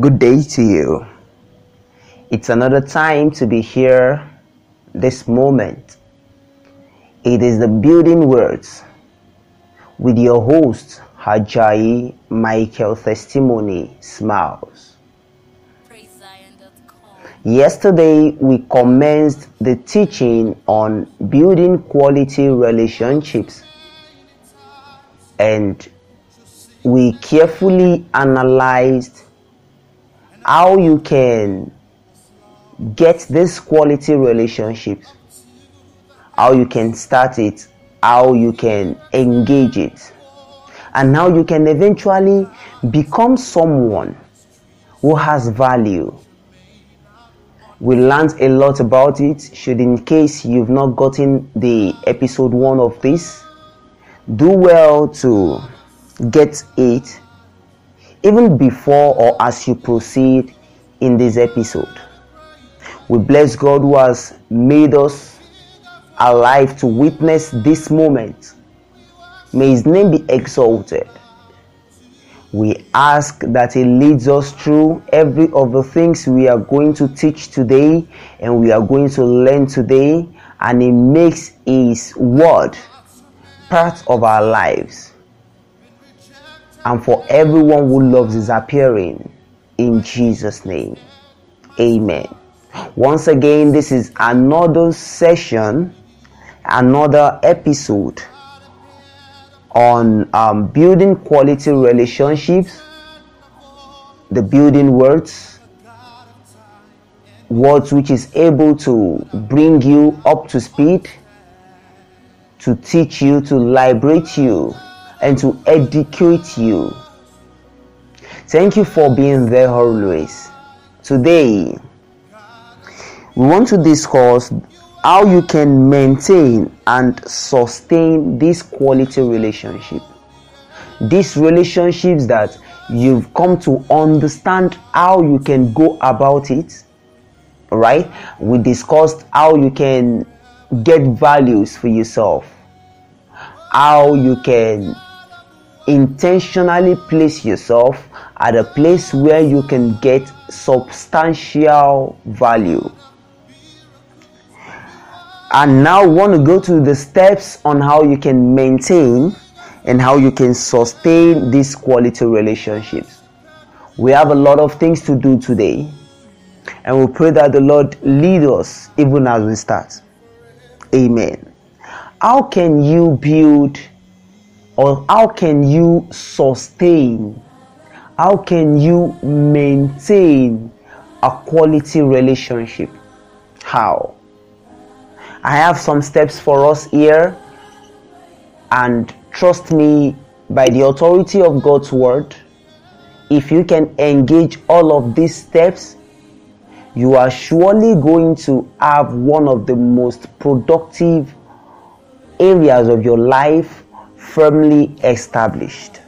Good day to you. It's another time to be here this moment. It is the building words with your host Hajai Michael Testimony Smiles. Yesterday we commenced the teaching on building quality relationships and we carefully analyzed how you can get this quality relationships how you can start it how you can engage it. And how you can eventually become someone who has value. We learned a lot about it. Should in case you've not gotten the episode one of this do well to get it even before or as you proceed in this episode. We bless God who has made us alive to witness this moment. May His name be exalted. We ask that He leads us through every of the things we are going to teach today and we are going to learn today, and He makes His word part of our lives and for everyone who loves his appearing in Jesus' name. Amen. Once again, this is another session, another episode on um, building quality relationships, the building words, words which is able to bring you up to speed, to teach you, to liberate you and to educate you. Thank you for being there always. Today, we want to discuss how you can maintain and sustain this quality relationship. These relationships that you've come to understand how you can go about it. Right? We discussed how you can get values for yourself, how you can intentionally place yourself at a place where you can get substantial value. And now want to go to the steps on how you can maintain and how you can sustain these quality relationships. We have a lot of things to do today, and we pray that the Lord lead us even as we start. Amen. How can you build or how can you sustain how can you maintain a quality relationship? How? I have some steps for us here and trust me by the authority of god's word if you can engage all of these steps you are surely going to have one of the most productive areas of your life firmly established.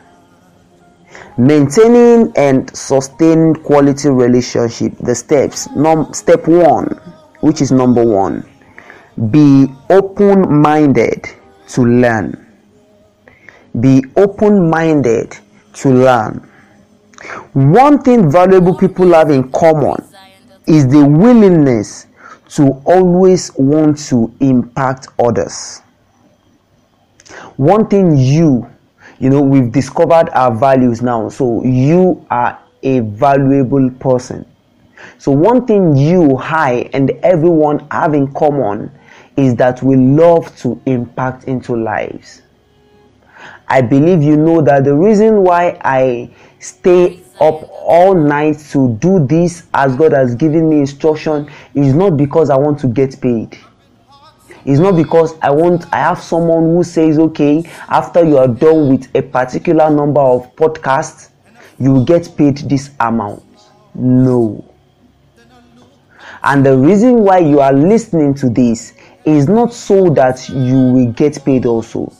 Maintaining and sustained quality relationship. The steps. Num- step one, which is number one, be open-minded to learn. Be open-minded to learn. One thing valuable people have in common is the willingness to always want to impact others one thing you you know we've discovered our values now. So you are a valuable person. So one thing you i and everyone have in common is that we love to impact into lives. I believe you know that the reason why i stay up all night to do this as god has given me instruction is not because i want to get paid it's not because I want I have someone who says, okay, after you are done with a particular number of podcasts, you will get paid this amount. No. And the reason why you are listening to this is not so that you will get paid also.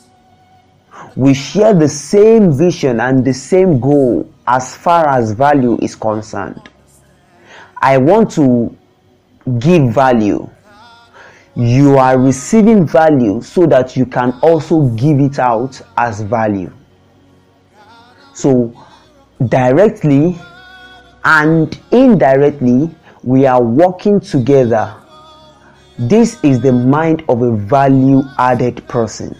We share the same vision and the same goal as far as value is concerned. I want to give value you are receiving value so that you can also give it out as value. So, directly and indirectly we are working together. This is the mind of a value added person.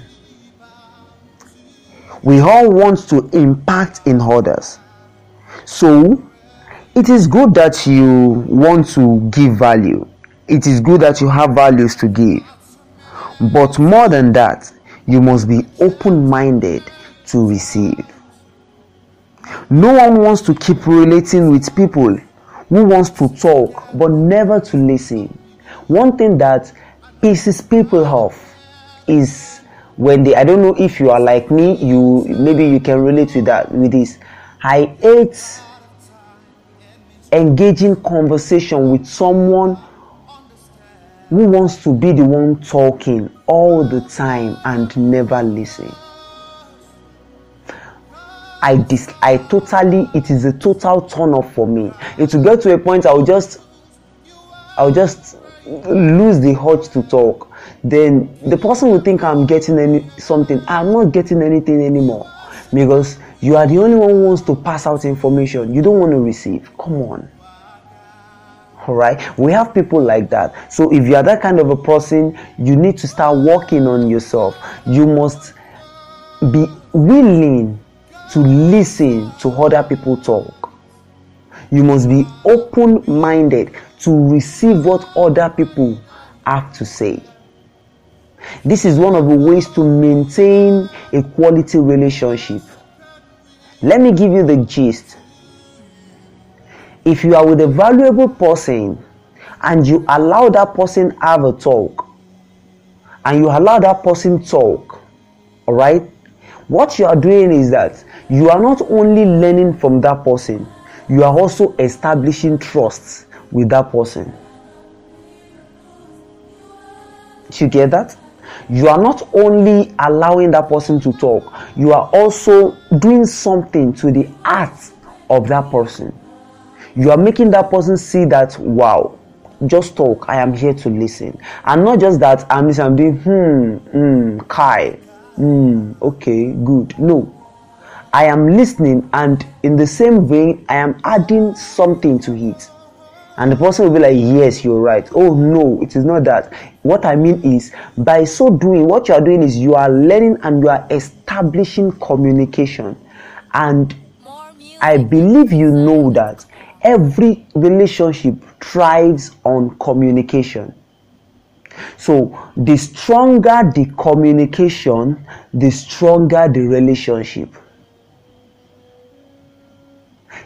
We all want to impact in others. So, it is good that you want to give value. It is good that you have values to give. But more than that, you must be open minded to receive. No one wants to keep relating with people who wants to talk but never to listen. One thing that pisses people off is when they I don't know if you are like me, you maybe you can relate with that with this. I hate engaging conversation with someone who wants to be the one talking all the time and never listen. I dis I totally it is a total turn off for me. It will get to a point I will just I will just lose the urge to talk. Then the person will think I'm getting any something. I'm not getting anything anymore because you are the only one who wants to pass out information. You don't want to receive. Come on. Right, we have people like that. So if you are that kind of a person, you need to start working on yourself. You must be willing to listen to other people talk. You must be open minded to receive what other people have to say. This is one of the ways to maintain a quality relationship. Let me give you the gist. If you are with a valuable person and you allow that person have a talk and you allow that person talk, all right? What you are doing is that you are not only learning from that person, you are also establishing trust with that person. do You get that? You are not only allowing that person to talk, you are also doing something to the heart of that person. You are making that person see that, wow, just talk, I am here to listen. And not just that I'm listening, I'm doing, hmm, hmm, Kai, hmm, okay, good. No, I am listening, and in the same vein, I am adding something to it. And the person will be like, Yes, you're right. Oh, no, it is not that. What I mean is, by so doing, what you are doing is you are learning and you are establishing communication. And I believe you know that every relationship thrives on communication. So, the stronger the communication, the stronger the relationship.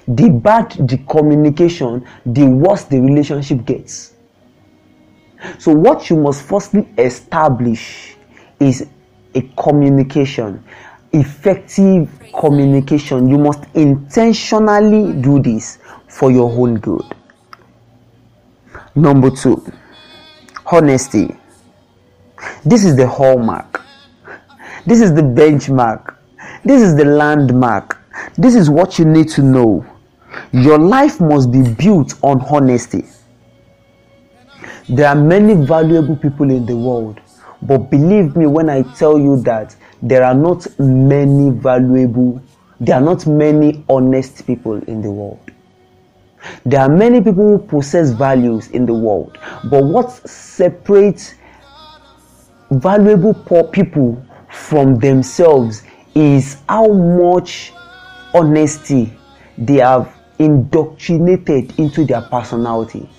The bad the communication the worse the relationship gets. So what you must firstly establish is a communication effective communication. You must intentionally do this for your own good. Number two honesty. This is the hallmark. This is the benchmark. This is the landmark. This is what you need to know. Your life must be built on honesty. There are many valuable people in the world, but believe me when I tell you that there are not many valuable, there are not many honest people in the world. There are many people who possess values in the world, but what separates valuable poor people from themselves is how much honesty they have indoctrinated into their personality.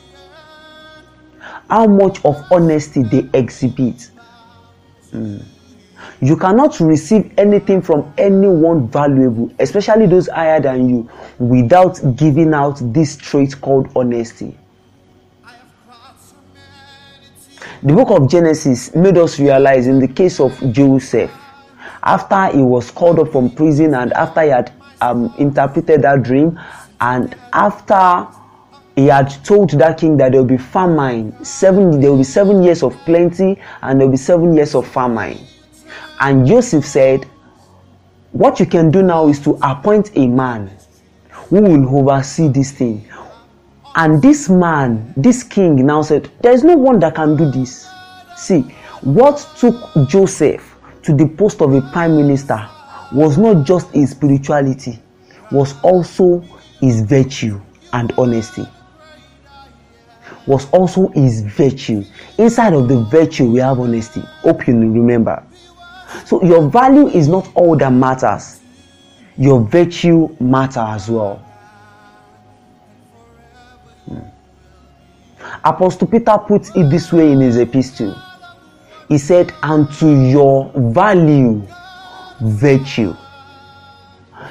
How much of honesty they exhibit. Mm. You cannot receive anything from anyone valuable, especially those higher than you, without giving out this trait called honesty. The book of Genesis made us realize in the case of Joseph, after he was called up from prison and after he had um, interpreted that dream and after he had told that king that there will be famine, seven there will be seven years of plenty and there will be seven years of famine. And Joseph said, What you can do now is to appoint a man who will oversee this thing. And this man, this king now said, There is no one that can do this. See, what took Joseph to the post of a prime minister was not just his spirituality, was also his virtue. and honesty was also his virtue. Inside of the virtue, we have honesty. Hope you remember. So, your value is not all that matters, your virtue matter as well. Hmm. Apostle Peter puts it this way in his epistle. He said, And to your value, virtue.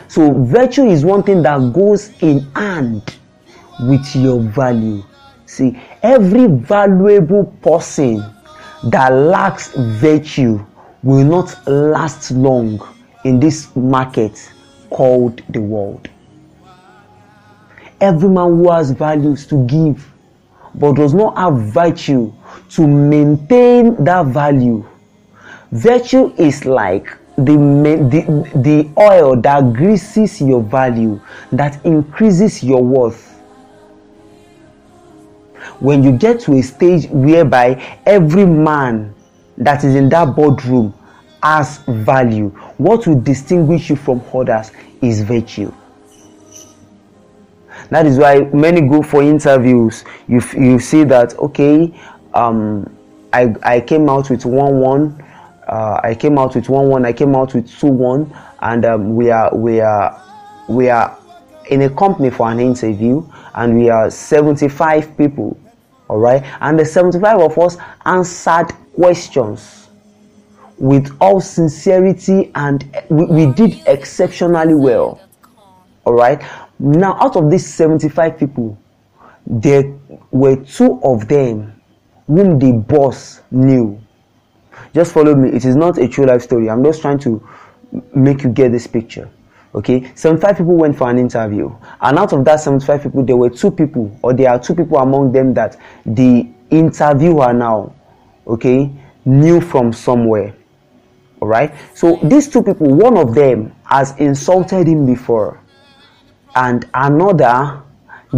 So, virtue is one thing that goes in hand with your value. See, every valuable person that lacks virtue will not last long in this market called the world. Every man who has values to give but does not have virtue to maintain that value. Virtue is like the, the, the oil that greases your value, that increases your worth when you get to a stage whereby every man that is in that boardroom has value, what will distinguish you from others is virtue. That is why many go for interviews. You you see that okay, um, I I came out with one one, uh, I came out with one one, I came out with two one, and um, we are we are we are in a company for an interview, and we are seventy five people all right and the 75 of us answered questions with all sincerity and we, we did exceptionally well. All right? Now out of these 75 people there were two of them whom the boss knew. Just follow me. It is not a true life story. I'm just trying to make you get this picture. Okay? 75 people went for an interview. And out of that 75 people there were two people or there are two people among them that the interviewer now okay knew from somewhere all right? So these two people one of them has insulted him before and another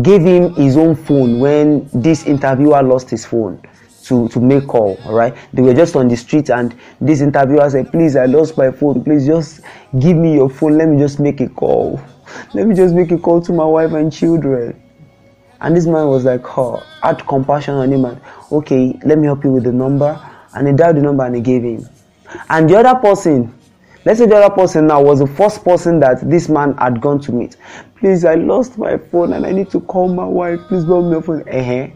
gave him his own phone when this interviewer lost his phone to to make call all right? They were just on the street and this interviewer said please i lost my phone. Please just give me your phone. Let me just make a call. Let me just make a call to my wife and children and this man was like oh had compassion on him and okay let me help you with the number. And he dialed the number and he gave him and the other person let's say the other person now was the first person that this man had gone to meet. Please i lost my phone and i need to call my wife. Please borrow me your phone. Uh-huh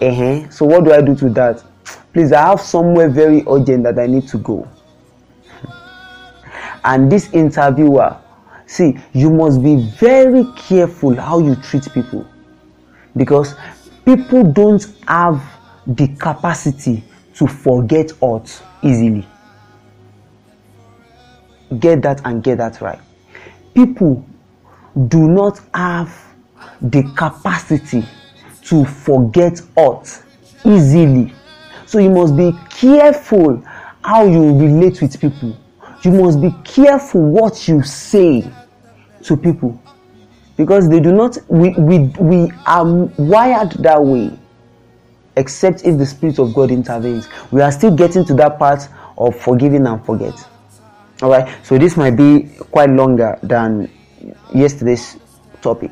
uh-huh. so what do i do to that? Please i have somewhere very urgent that i need to go. And this interviewer see you must be very careful how you treat people because people don't have the capacity to forget us easily get that and get that right people do not have the capacity to forget ought easily. So you must be careful how you relate with people. You must be careful what you say to people because they do not we we, we are wired that way except if the spirit of god intervenes we are still getting to that part of forgiving and forget all right so this might be quite longer than yesterday's topic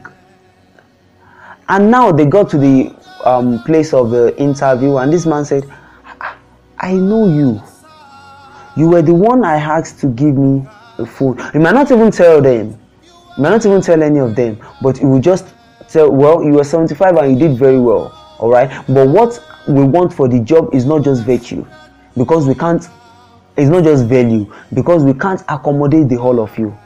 and now they got to the um, place of the interview, and this man said, I know you. You were the one I asked to give me a phone. You might not even tell them. Might not even tell any of them, but you will just tell, well, you were 75 and you did very well. All right. But what we want for the job is not just virtue, because we can't, it's not just value, because we can't accommodate the whole of you.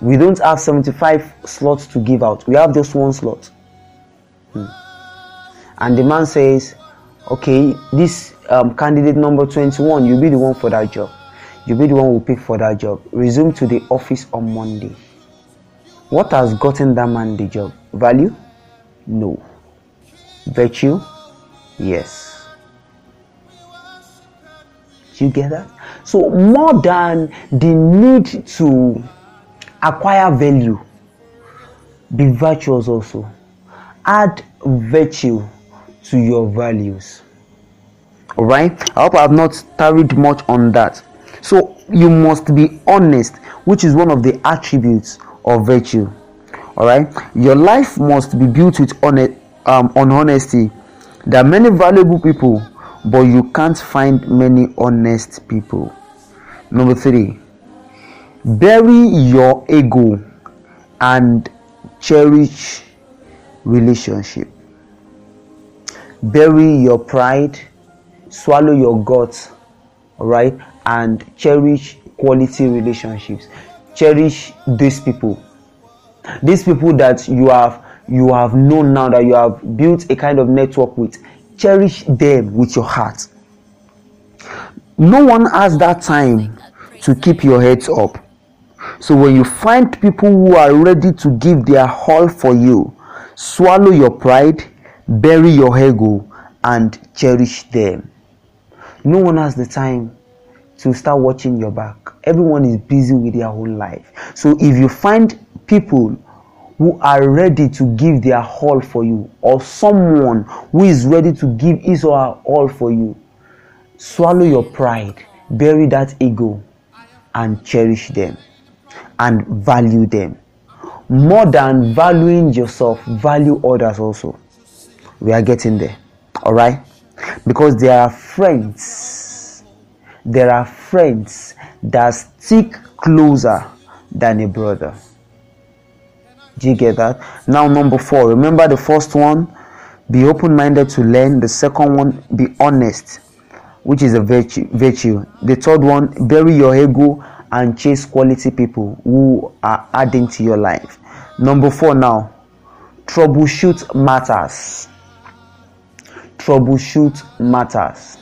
We don't have 75 slots to give out, we have just one slot. Hmm. And the man says, okay, this um, candidate number 21, you'll be the one for that job. You'll be the one who pick for that job. Resume to the office on Monday. What has gotten that man the job? Value? No. Virtue? Yes. Do you get that? So, more than the need to acquire value, be virtuous also add virtue to your values. All right, I hope I have not tarried much on that. So, you must be honest, which is one of the attributes of virtue. All right, your life must be built with honest, um, on honesty. There are many valuable people, but you can't find many honest people. Number three, bury your ego and cherish relationship. Bury your pride, swallow your guts, all right, and cherish quality relationships. Cherish these people. These people that you have you have known now that you have built a kind of network with. Cherish them with your heart. No one has that time to keep your heads up. So when you find people who are ready to give their all for you, swallow your pride, bury your ego, and cherish them. No one has the time to start watching your back. Everyone is busy with their own life. So if you find people who are ready to give their all for you, or someone who is ready to give his or her all for you, swallow your pride, bury that ego, and cherish them and value them. More than valuing yourself, value others also. We are getting there. All right? Because there are friends, there are friends that stick closer than a brother. Do you get that? Now, number four, remember the first one be open minded to learn, the second one, be honest, which is a virtue. virtue. The third one, bury your ego and chase quality people who are adding to your life. Number four, now, troubleshoot matters. Troubleshoot matters.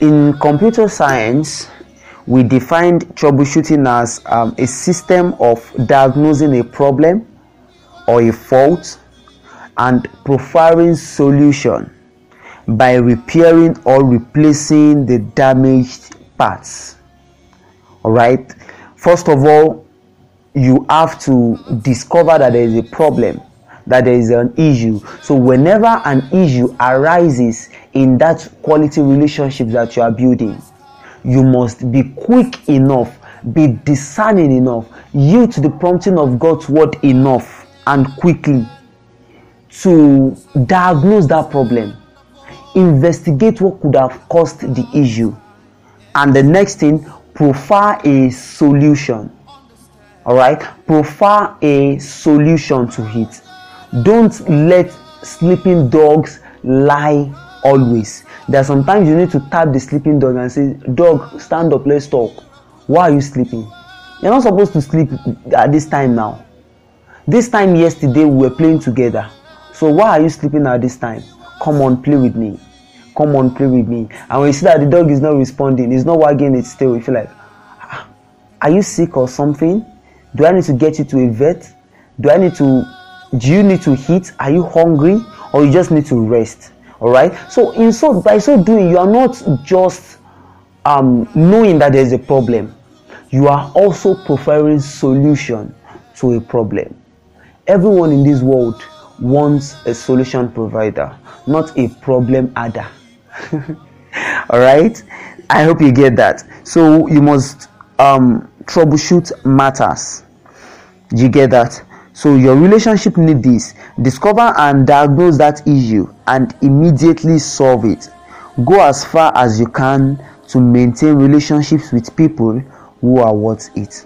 In computer science, we defined troubleshooting as um, a system of diagnosing a problem or a fault and providing solution by repairing or replacing the damaged parts. All right? First of all you have to discover that there is a problem that there is an issue. So whenever an issue arises in that quality relationship that you are building you must be quick enough, be discerning enough, yield to the prompting of God's word enough and quickly to diagnose that problem, investigate what could have caused the issue, and the next thing, profile a solution. All right, profile a solution to it. Don't let sleeping dogs lie always. There are sometimes you need to tap the sleeping dog and say dog stand up let's talk. Why are you sleeping? You're not supposed to sleep at this time now. This time yesterday we were playing together. So why are you sleeping at this time? Come on play with me. Come on play with me. And when you see that the dog is not responding it's not wagging its tail you feel like ah, are you sick or something? Do i need to get you to a vet? Do i need to do you need to eat? Are you hungry? Or you just need to rest all right so in so by so doing you are not just um, knowing that there is a problem. You are also preferring solution to a problem. Everyone in this world wants a solution provider not a problem adder. All right i hope you get that. So you must um, troubleshoot matters. Do you get that so your relationship need this. Discover and diagnose that issue and immediately solve it. Go as far as you can to maintain relationships with people who are worth it.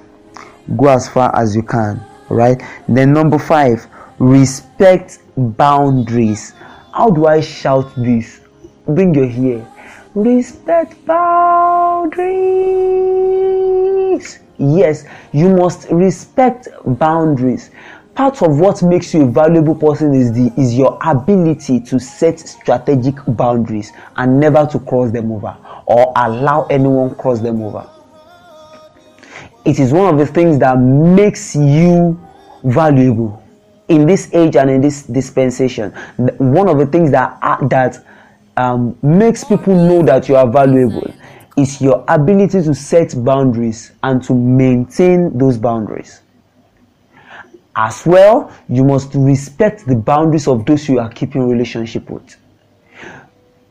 Go as far as you can, right? Then number 5, respect boundaries. How do I shout this? Bring your ear. Respect boundaries. Yes, you must respect boundaries. Part of what makes you a valuable person is the is your ability to set strategic boundaries and never to cross them over or allow anyone cross them over. It is one of the things that makes you valuable in this age and in this dispensation. One of the things that uh, that um, makes people know that you are valuable is your ability to set boundaries and to maintain those boundaries as well, you must respect the boundaries of those you are keeping relationship with.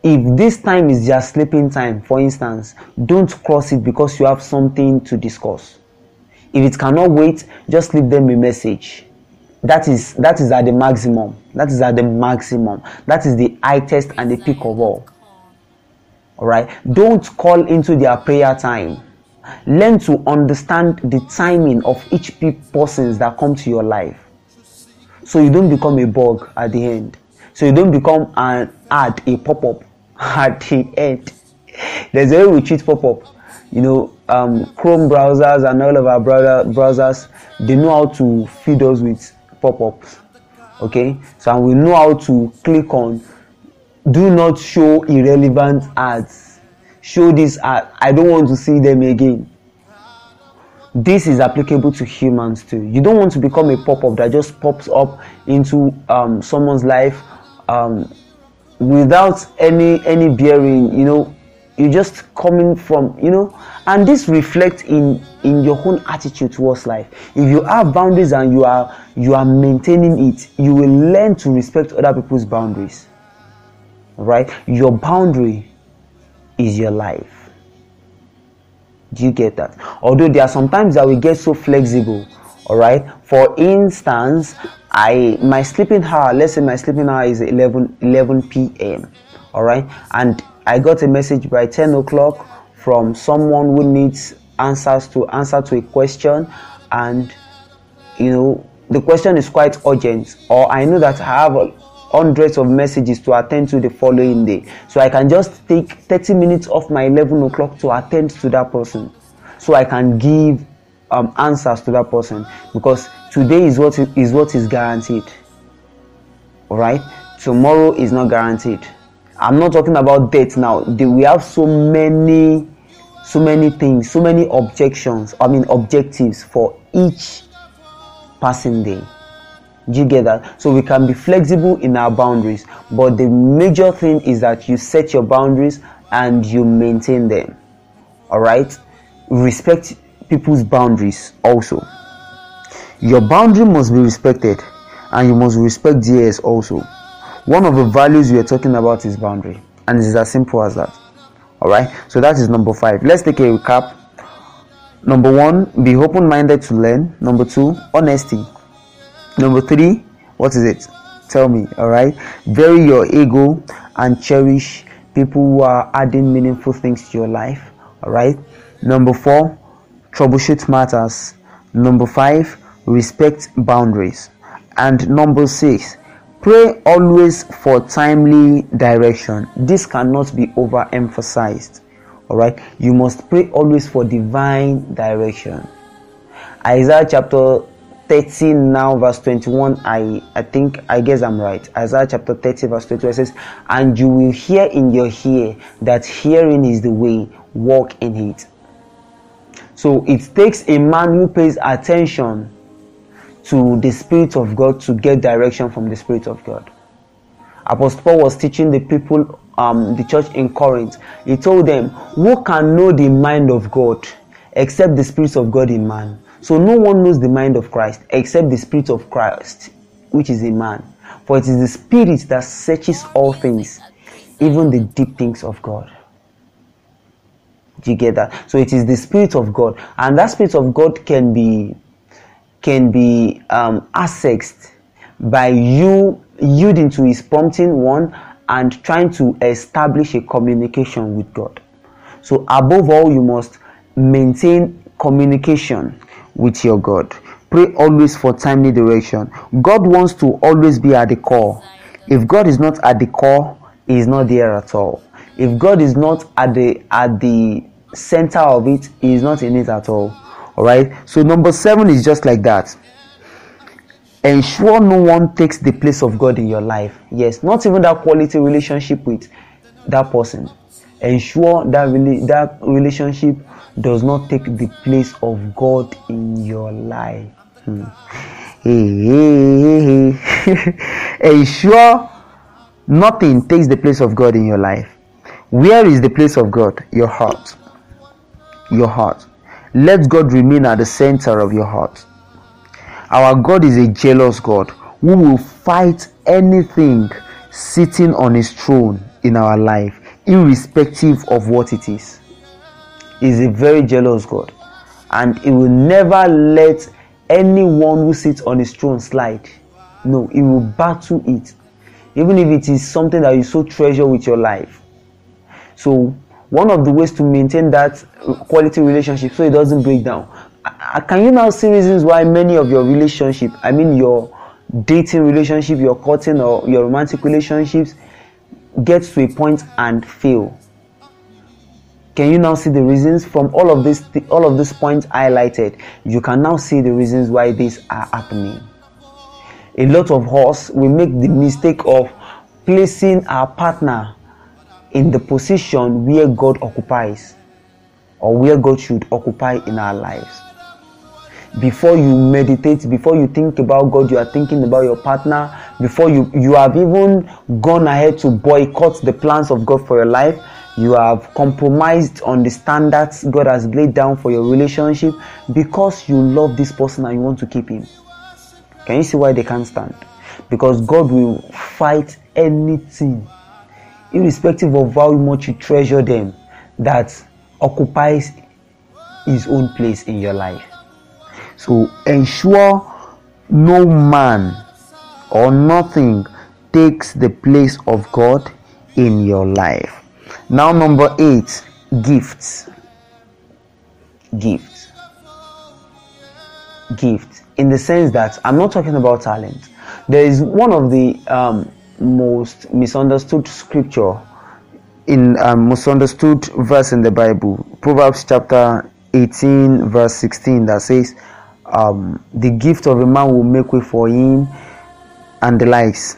If this time is their sleeping time, for instance, don't cross it because you have something to discuss. If it cannot wait, just leave them a message. that is that is at the maximum that is at the maximum that is the highest and the peak of all all right? Don't call into their prayer time. Learn to understand the timing of each persons that come to your life. So you don't become a bug at the end. So you don't become an ad a pop-up at the end. There's a way we treat pop-up. You know um, chrome browsers and all of our browser browsers they know how to feed us with pop-ups. Okay? So we know how to click on do not show irrelevant ads. Show this ad. I don't want to see them again. This is applicable to humans too. You don't want to become a pop-up that just pops up into um, someone's life um, without any any bearing you know. You just coming from you know. And this reflects in in your own attitude towards life. If you have boundaries and you are you are maintaining it you will learn to respect other people's boundaries right? Your boundary is your life. Do you get that? Although there are sometimes that we get so flexible all right? For instance i my sleeping hour let's say my sleeping hour is 11 11 p.m all right? And i got a message by 10 o'clock from someone who needs answers to answer to a question. And you know the question is quite urgent. Or i know that i have hundreds of messages to attend to the following day. So i can just take 30 minutes off my 11 o'clock to attend to that person. So i can give um, answers to that person. Because today is what is what is guaranteed. All right tomorrow is not guaranteed. I'm not talking about date now. We have so many so many things, so many objections, I mean objectives for each passing day. Do you get that? So we can be flexible in our boundaries, but the major thing is that you set your boundaries and you maintain them. Alright? Respect people's boundaries also. Your boundary must be respected and you must respect theirs also. One of the values we are talking about is boundary, and it's as simple as that all right so that is number five let's take a recap number one be open-minded to learn number two honesty number three what is it tell me all right bury your ego and cherish people who are adding meaningful things to your life all right number four troubleshoot matters number five respect boundaries and number six Pray always for timely direction. This cannot be overemphasized. All right, you must pray always for divine direction. Isaiah chapter 13 now verse 21 i i think i guess i'm right isaiah chapter 30 verse 21 says and you will hear in your ear that hearing is the way walk in it so it takes a man who pays attention to the Spirit of God to get direction from the Spirit of God. Apostle Paul was teaching the people, um, the church in Corinth. He told them, Who can know the mind of God except the Spirit of God in man? So no one knows the mind of Christ except the Spirit of Christ, which is in man. For it is the Spirit that searches all things, even the deep things of God. Do you get that? So it is the Spirit of God, and that Spirit of God can be can be um, accessed by you yielding to his prompting one and trying to establish a communication with God. So above all, you must maintain communication with your God. Pray always for timely direction. God wants to always be at the core. If God is not at the core, He is not there at all. If God is not at the at the center of it, He is not in it at all all right so number seven is just like that ensure no one takes the place of god in your life yes not even that quality relationship with that person ensure that really that relationship does not take the place of god in your life. Hmm. hey, hey, hey, ensure nothing takes the place of god in your life. Where is the place of god? Your heart. Your heart. Let God remain at the center of your heart. Our God is a jealous God who will fight anything sitting on his throne in our life, irrespective of what it is. He's a very jealous God, and he will never let anyone who sits on his throne slide. No, he will battle it. Even if it is something that you so treasure with your life. So, one of the ways to maintain that quality relationship so it doesn't break down. Uh, can you now see reasons why many of your relationship, I mean your dating relationship, your courting or your romantic relationships, gets to a point and fail? Can you now see the reasons from all of this all of these points highlighted? You can now see the reasons why these are happening. A lot of us we make the mistake of placing our partner in the position where God occupies or where God should occupy in our lives. Before you meditate, before you think about God, you are thinking about your partner. Before you, you have even gone ahead to boycott the plans of God for your life. You have compromised on the standards God has laid down for your relationship because you love this person and you want to keep him. Can you see why they can't stand? Because God will fight anything irrespective of how much you treasure them, that occupies his own place in your life. So ensure no man or nothing takes the place of God in your life. Now, number eight, gifts. Gifts. Gifts. In the sense that I'm not talking about talent. There is one of the um, most misunderstood scripture in um, misunderstood verse in the Bible, Proverbs chapter 18, verse 16, that says, um, The gift of a man will make way for him, and the likes.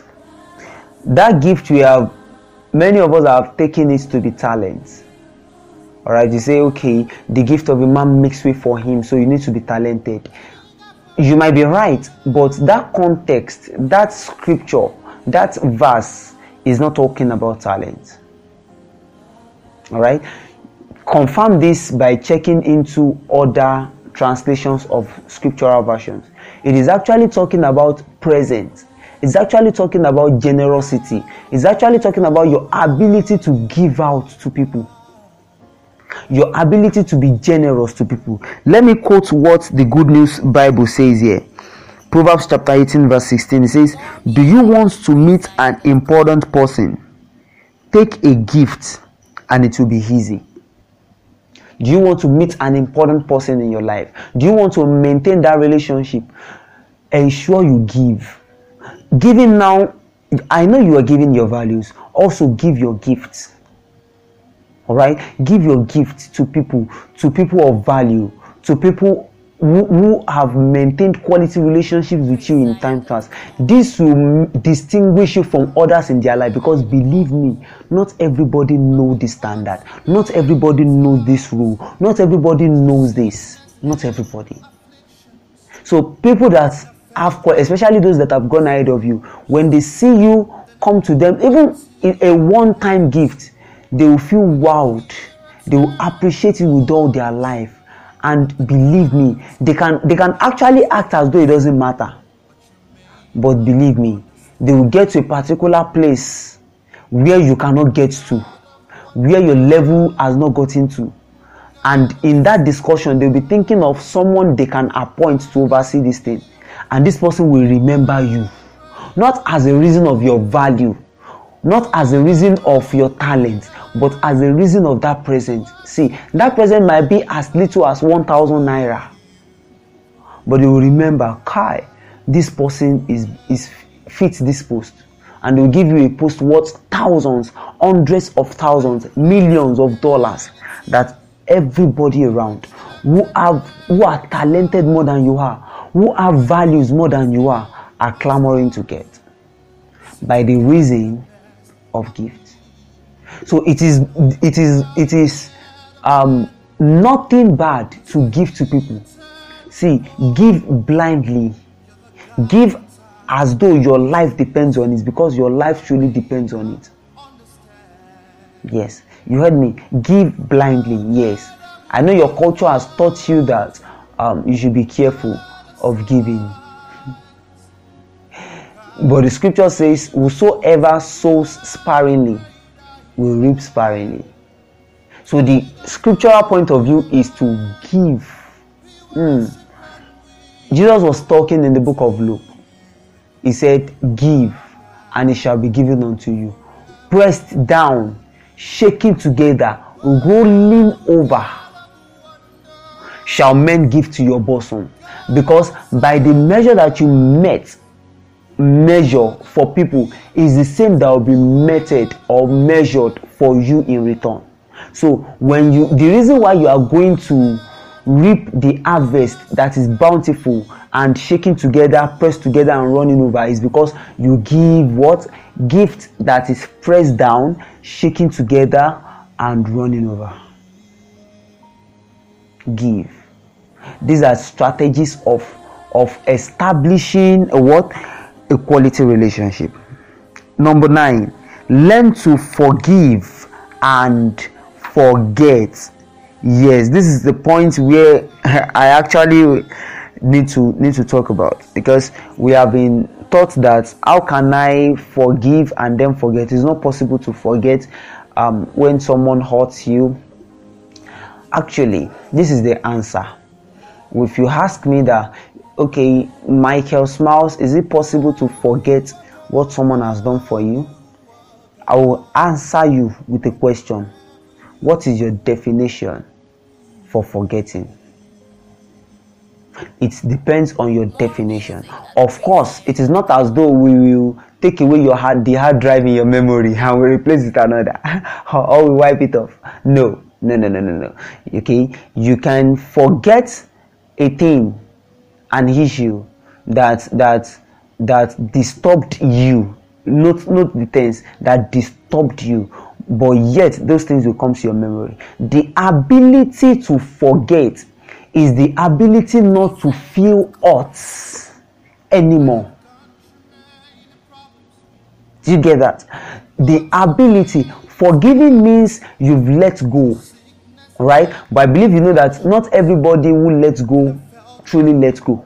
That gift we have, many of us have taken it to be talents. Alright, you say, okay, the gift of a man makes way for him, so you need to be talented. You might be right, but that context, that scripture, that verse is not talking about talent. All right, confirm this by checking into other translations of scriptural versions. It is actually talking about present. It's actually talking about generosity. It's actually talking about your ability to give out to people. Your ability to be generous to people. Let me quote what the Good News Bible says here. Proverbs chapter 18, verse 16, it says, Do you want to meet an important person? Take a gift and it will be easy. Do you want to meet an important person in your life? Do you want to maintain that relationship? Ensure you give. Giving now, I know you are giving your values. Also, give your gifts. All right? Give your gift to people, to people of value, to people who, who have maintained quality relationships with you in time past this will distinguish you from others in their life because believe me not everybody know this standard not everybody knows this rule not everybody knows this not everybody so people that have especially those that have gone ahead of you when they see you come to them even in a one-time gift they will feel wowed. They will appreciate you with all their life. And believe me they can they can actually act as though it doesn't matter. But believe me they will get to a particular place where you cannot get to where your level has not gotten to. And in that discussion they'll be thinking of someone they can appoint to oversee this thing and this person will remember you. Not as a reason of your value not as a reason of your talent but as a reason of that present. See that present might be as little as 1000 naira but you will remember kai this person is is fits this post and they will give you a post worth thousands hundreds of thousands millions of dollars that everybody around who have who are talented more than you are who have values more than you are are clamoring to get by the reason of gift. So it is it is it is um, nothing bad to give to people. See give blindly. Give as though your life depends on it because your life truly depends on it. Yes. You heard me. Give blindly. Yes. I know your culture has taught you that um, you should be careful of giving but the scripture says whosoever sows sparingly will reap sparingly. So the scriptural point of view is to give. Mm. Jesus was talking in the book of Luke. He said, Give, and it shall be given unto you. Pressed down, shaking together, rolling over, shall men give to your bosom. Because by the measure that you met, measure for people is the same that will be meted or measured for you in return. So when you the reason why you are going to reap the harvest that is bountiful and shaking together, pressed together, and running over is because you give what gift that is pressed down, shaking together, and running over. Give. These are strategies of of establishing a what? A quality relationship. Number nine, learn to forgive and forget. Yes this is the point where i actually need to need to talk about because we have been taught that how can i forgive and then forget? It's not possible to forget um, when someone hurts you. Actually this is the answer if you ask me that okay michael smiles is it possible to forget what someone has done for you i will answer you with a question what is your definition for forgetting? It depends on your definition. Of course, it is not as though we will take away your hard the hard drive in your memory and we replace it another or we wipe it off. No, no, no, no, no, no. Okay, you can forget a thing, an issue that that that disturbed you. Not not the things that disturbed you but yet those things will come to your memory. The ability to forget is the ability not to feel hurt anymore. Do you get that? The ability, forgiving means you've let go, right? But I believe you know that not everybody will let go truly let go.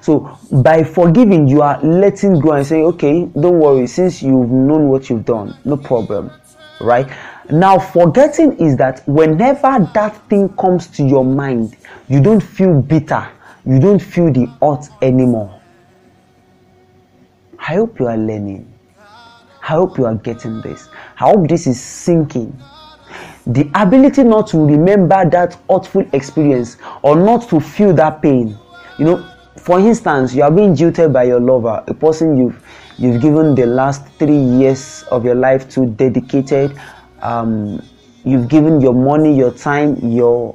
So by forgiving, you are letting go and saying, okay, don't worry, since you've known what you've done, no problem right? Now, forgetting is that whenever that thing comes to your mind, you don't feel bitter, you don't feel the hurt anymore. I hope you are learning. I hope you are getting this. I hope this is sinking. The ability not to remember that hurtful experience or not to feel that pain. You know, for instance, you are being jilted by your lover, a person you've you've given the last three years of your life to dedicated um, you've given your money your time your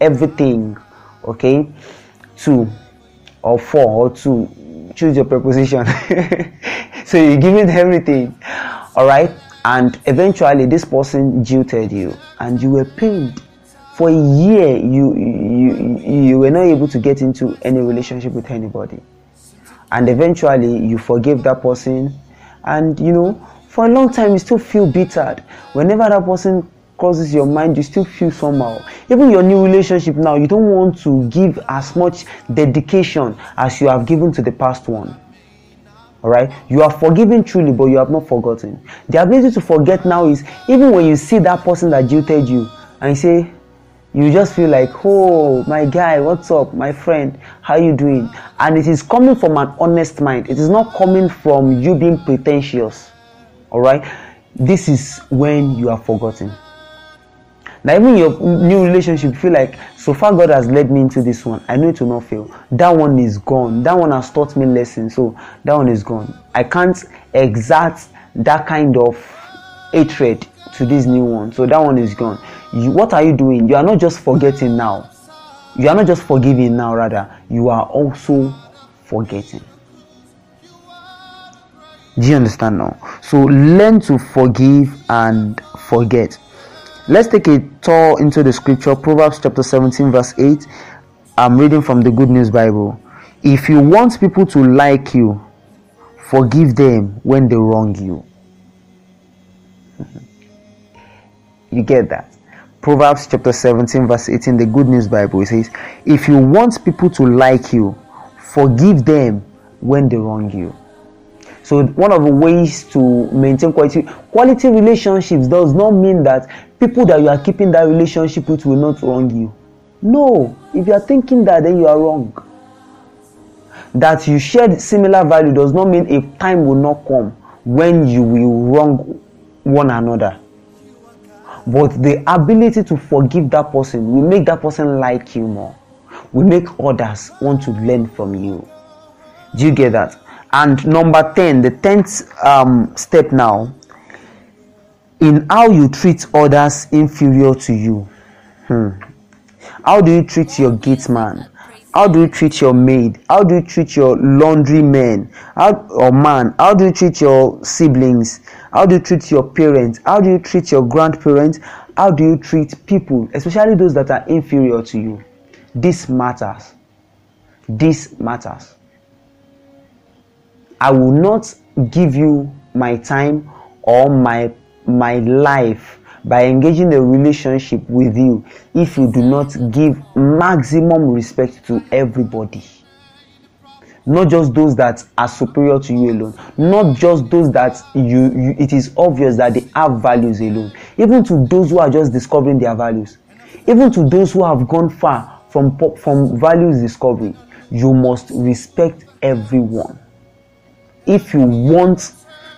everything okay? To or for or to choose your preposition. So you're giving everything all right and eventually this person jilted you. And you were pained. For a year you you you were not able to get into any relationship with anybody. And eventually you forgive that person. And you know for a long time you still feel bitter. Whenever that person crosses your mind you still feel somehow. Even your new relationship now you don't want to give as much dedication as you have given to the past one all right you are forgiven truly but you have not forgotten. The ability to forget now is even when you see that person that jilted you and you say you just feel like oh my guy what's up my friend how you doing? And it is coming from an honest mind. It is not coming from you being pretentious. All right this is when you are forgotten now even your new relationship feel like so far god has led me into this one i know it will not fail that one is gone that one has taught me lessons so that one is gone i can't exert that kind of hatred to this new one so that one is gone you, what are you doing? You are not just forgetting now. You are not just forgiving now, rather, you are also forgetting. Do you understand now? So learn to forgive and forget. Let's take a tour into the scripture, Proverbs chapter 17, verse 8. I'm reading from the Good News Bible. If you want people to like you, forgive them when they wrong you. you get that? Proverbs chapter 17, verse 18, the Good News Bible, says, If you want people to like you, forgive them when they wrong you. So one of the ways to maintain quality quality relationships does not mean that people that you are keeping that relationship with will not wrong you. No, if you are thinking that, then you are wrong. that you share similar value does not mean a time will not come when you will wrong one another but the ability to forgive that person will make that person like you more will make others want to learn from you do you get that and number 10 the 10th um, step now in how you treat others inferior to you. Hmm. how do you treat your gate man? How do you treat your maid? How do you treat your laundry man how, or man? How do you treat your siblings? How do you treat your parents? How do you treat your grandparents? How do you treat people especially those that are inferior to you? This matters. This matters i will not give you my time or my my life by engaging a relationship with you if you do not give maximum respect to everybody. Not just those that are superior to you alone. Not just those that you, you it is obvious that they have values alone. Even to those who are just discovering their values. Even to those who have gone far from from values discovery you must respect everyone if you want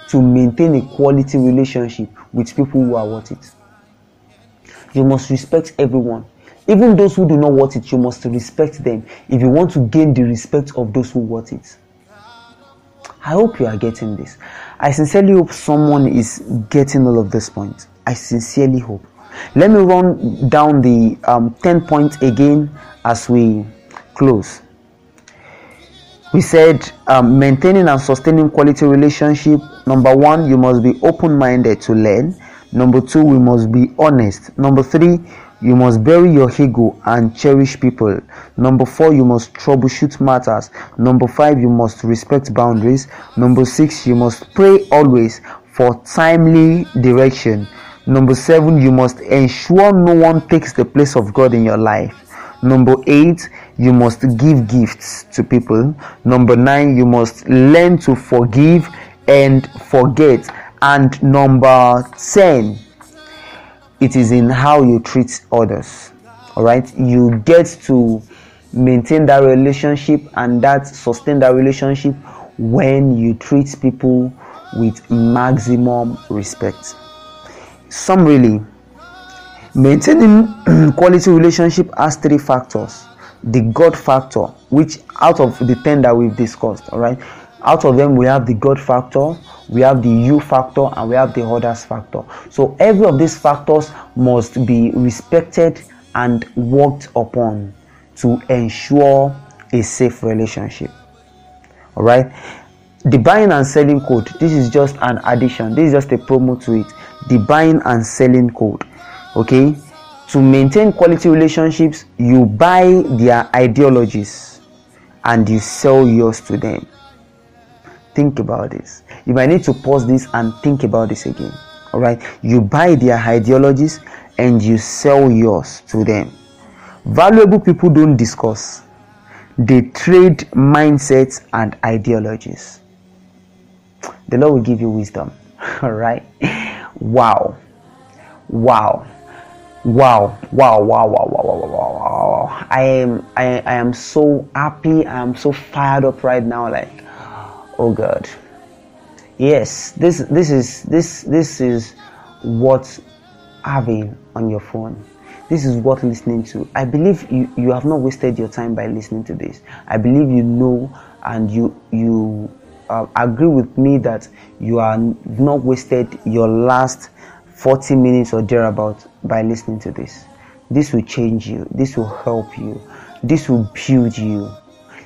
to maintain a quality relationship with people who are worth it you must respect everyone. Even those who do not want it you must respect them. If you want to gain the respect of those who want it. I hope you are getting this. I sincerely hope someone is getting all of this points i sincerely hope. Let me run down the um, 10 points again as we close we said um, maintaining and sustaining quality relationship number one you must be open-minded to learn Number two, we must be honest. Number three, you must bury your ego and cherish people. Number four, you must troubleshoot matters. Number five, you must respect boundaries. Number six, you must pray always for timely direction. Number seven, you must ensure no one takes the place of God in your life. Number eight, you must give gifts to people. Number nine, you must learn to forgive and forget. And number 10 it is in how you treat others. All right? You get to maintain that relationship and that sustain that relationship when you treat people with maximum respect. Some really maintaining quality relationship has three factors. The god factor which out of the 10 that we've discussed all right out of them we have the god factor we have the you factor and we have the others factor. So every of these factors must be respected and worked upon to ensure a safe relationship. All right the buying and selling code this is just an addition. This is just a promo to it. The buying and selling code okay to maintain quality relationships you buy their ideologies and you sell yours to them. Think about this. You might need to pause this and think about this again all right you buy their ideologies and you sell yours to them. Valuable people don't discuss. They trade mindsets and ideologies. The lord will give you wisdom. All right. Wow. Wow wow wow wow wow wow wow wow wow, wow. i am I, I am so happy. I am so fired up right now like oh god. Yes this this is this this is what having on your phone. This is what listening to. I believe you you have not wasted your time by listening to this. I believe you know and you you uh, agree with me that you are not wasted your last 40 minutes or thereabout by listening to this. This will change you. This will help you. This will build you.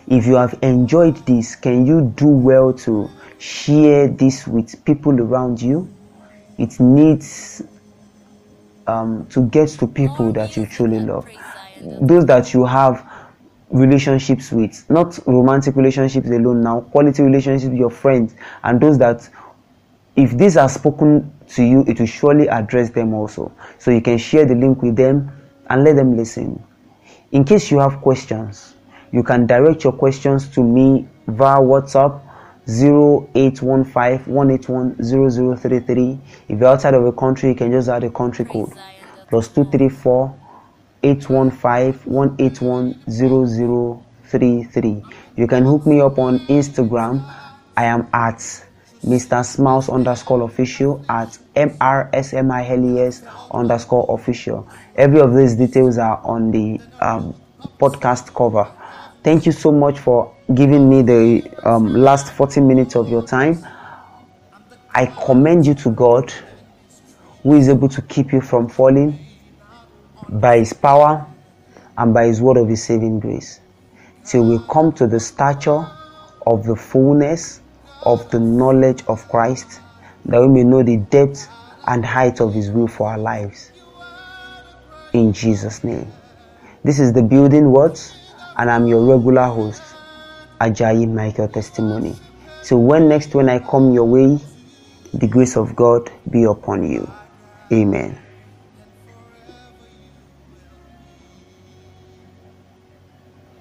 If you have enjoyed this can you do well to share this with people around you? It needs um, to get to people that you truly love. Those that you have relationships with not romantic relationships alone now quality relationships with your friends and those that if these are spoken to you it will surely address them also so you can share the link with them and let them listen in case you have questions you can direct your questions to me via WhatsApp 0815-181-0033. If you're outside of a country, you can just add a country code. Plus 234 815 181 0033. You can hook me up on Instagram. I am at Mr. Smiles underscore official at MRSMILES underscore official. Every of these details are on the um, podcast cover. Thank you so much for giving me the um, last 40 minutes of your time. I commend you to God who is able to keep you from falling by his power and by his word of his saving grace till we come to the stature of the fullness of the knowledge of Christ that we may know the depth and height of his will for our lives. In Jesus name. This is the building words and I'm your regular host Ajayi Michael testimony. So when next when I come your way the grace of God be upon you. Amen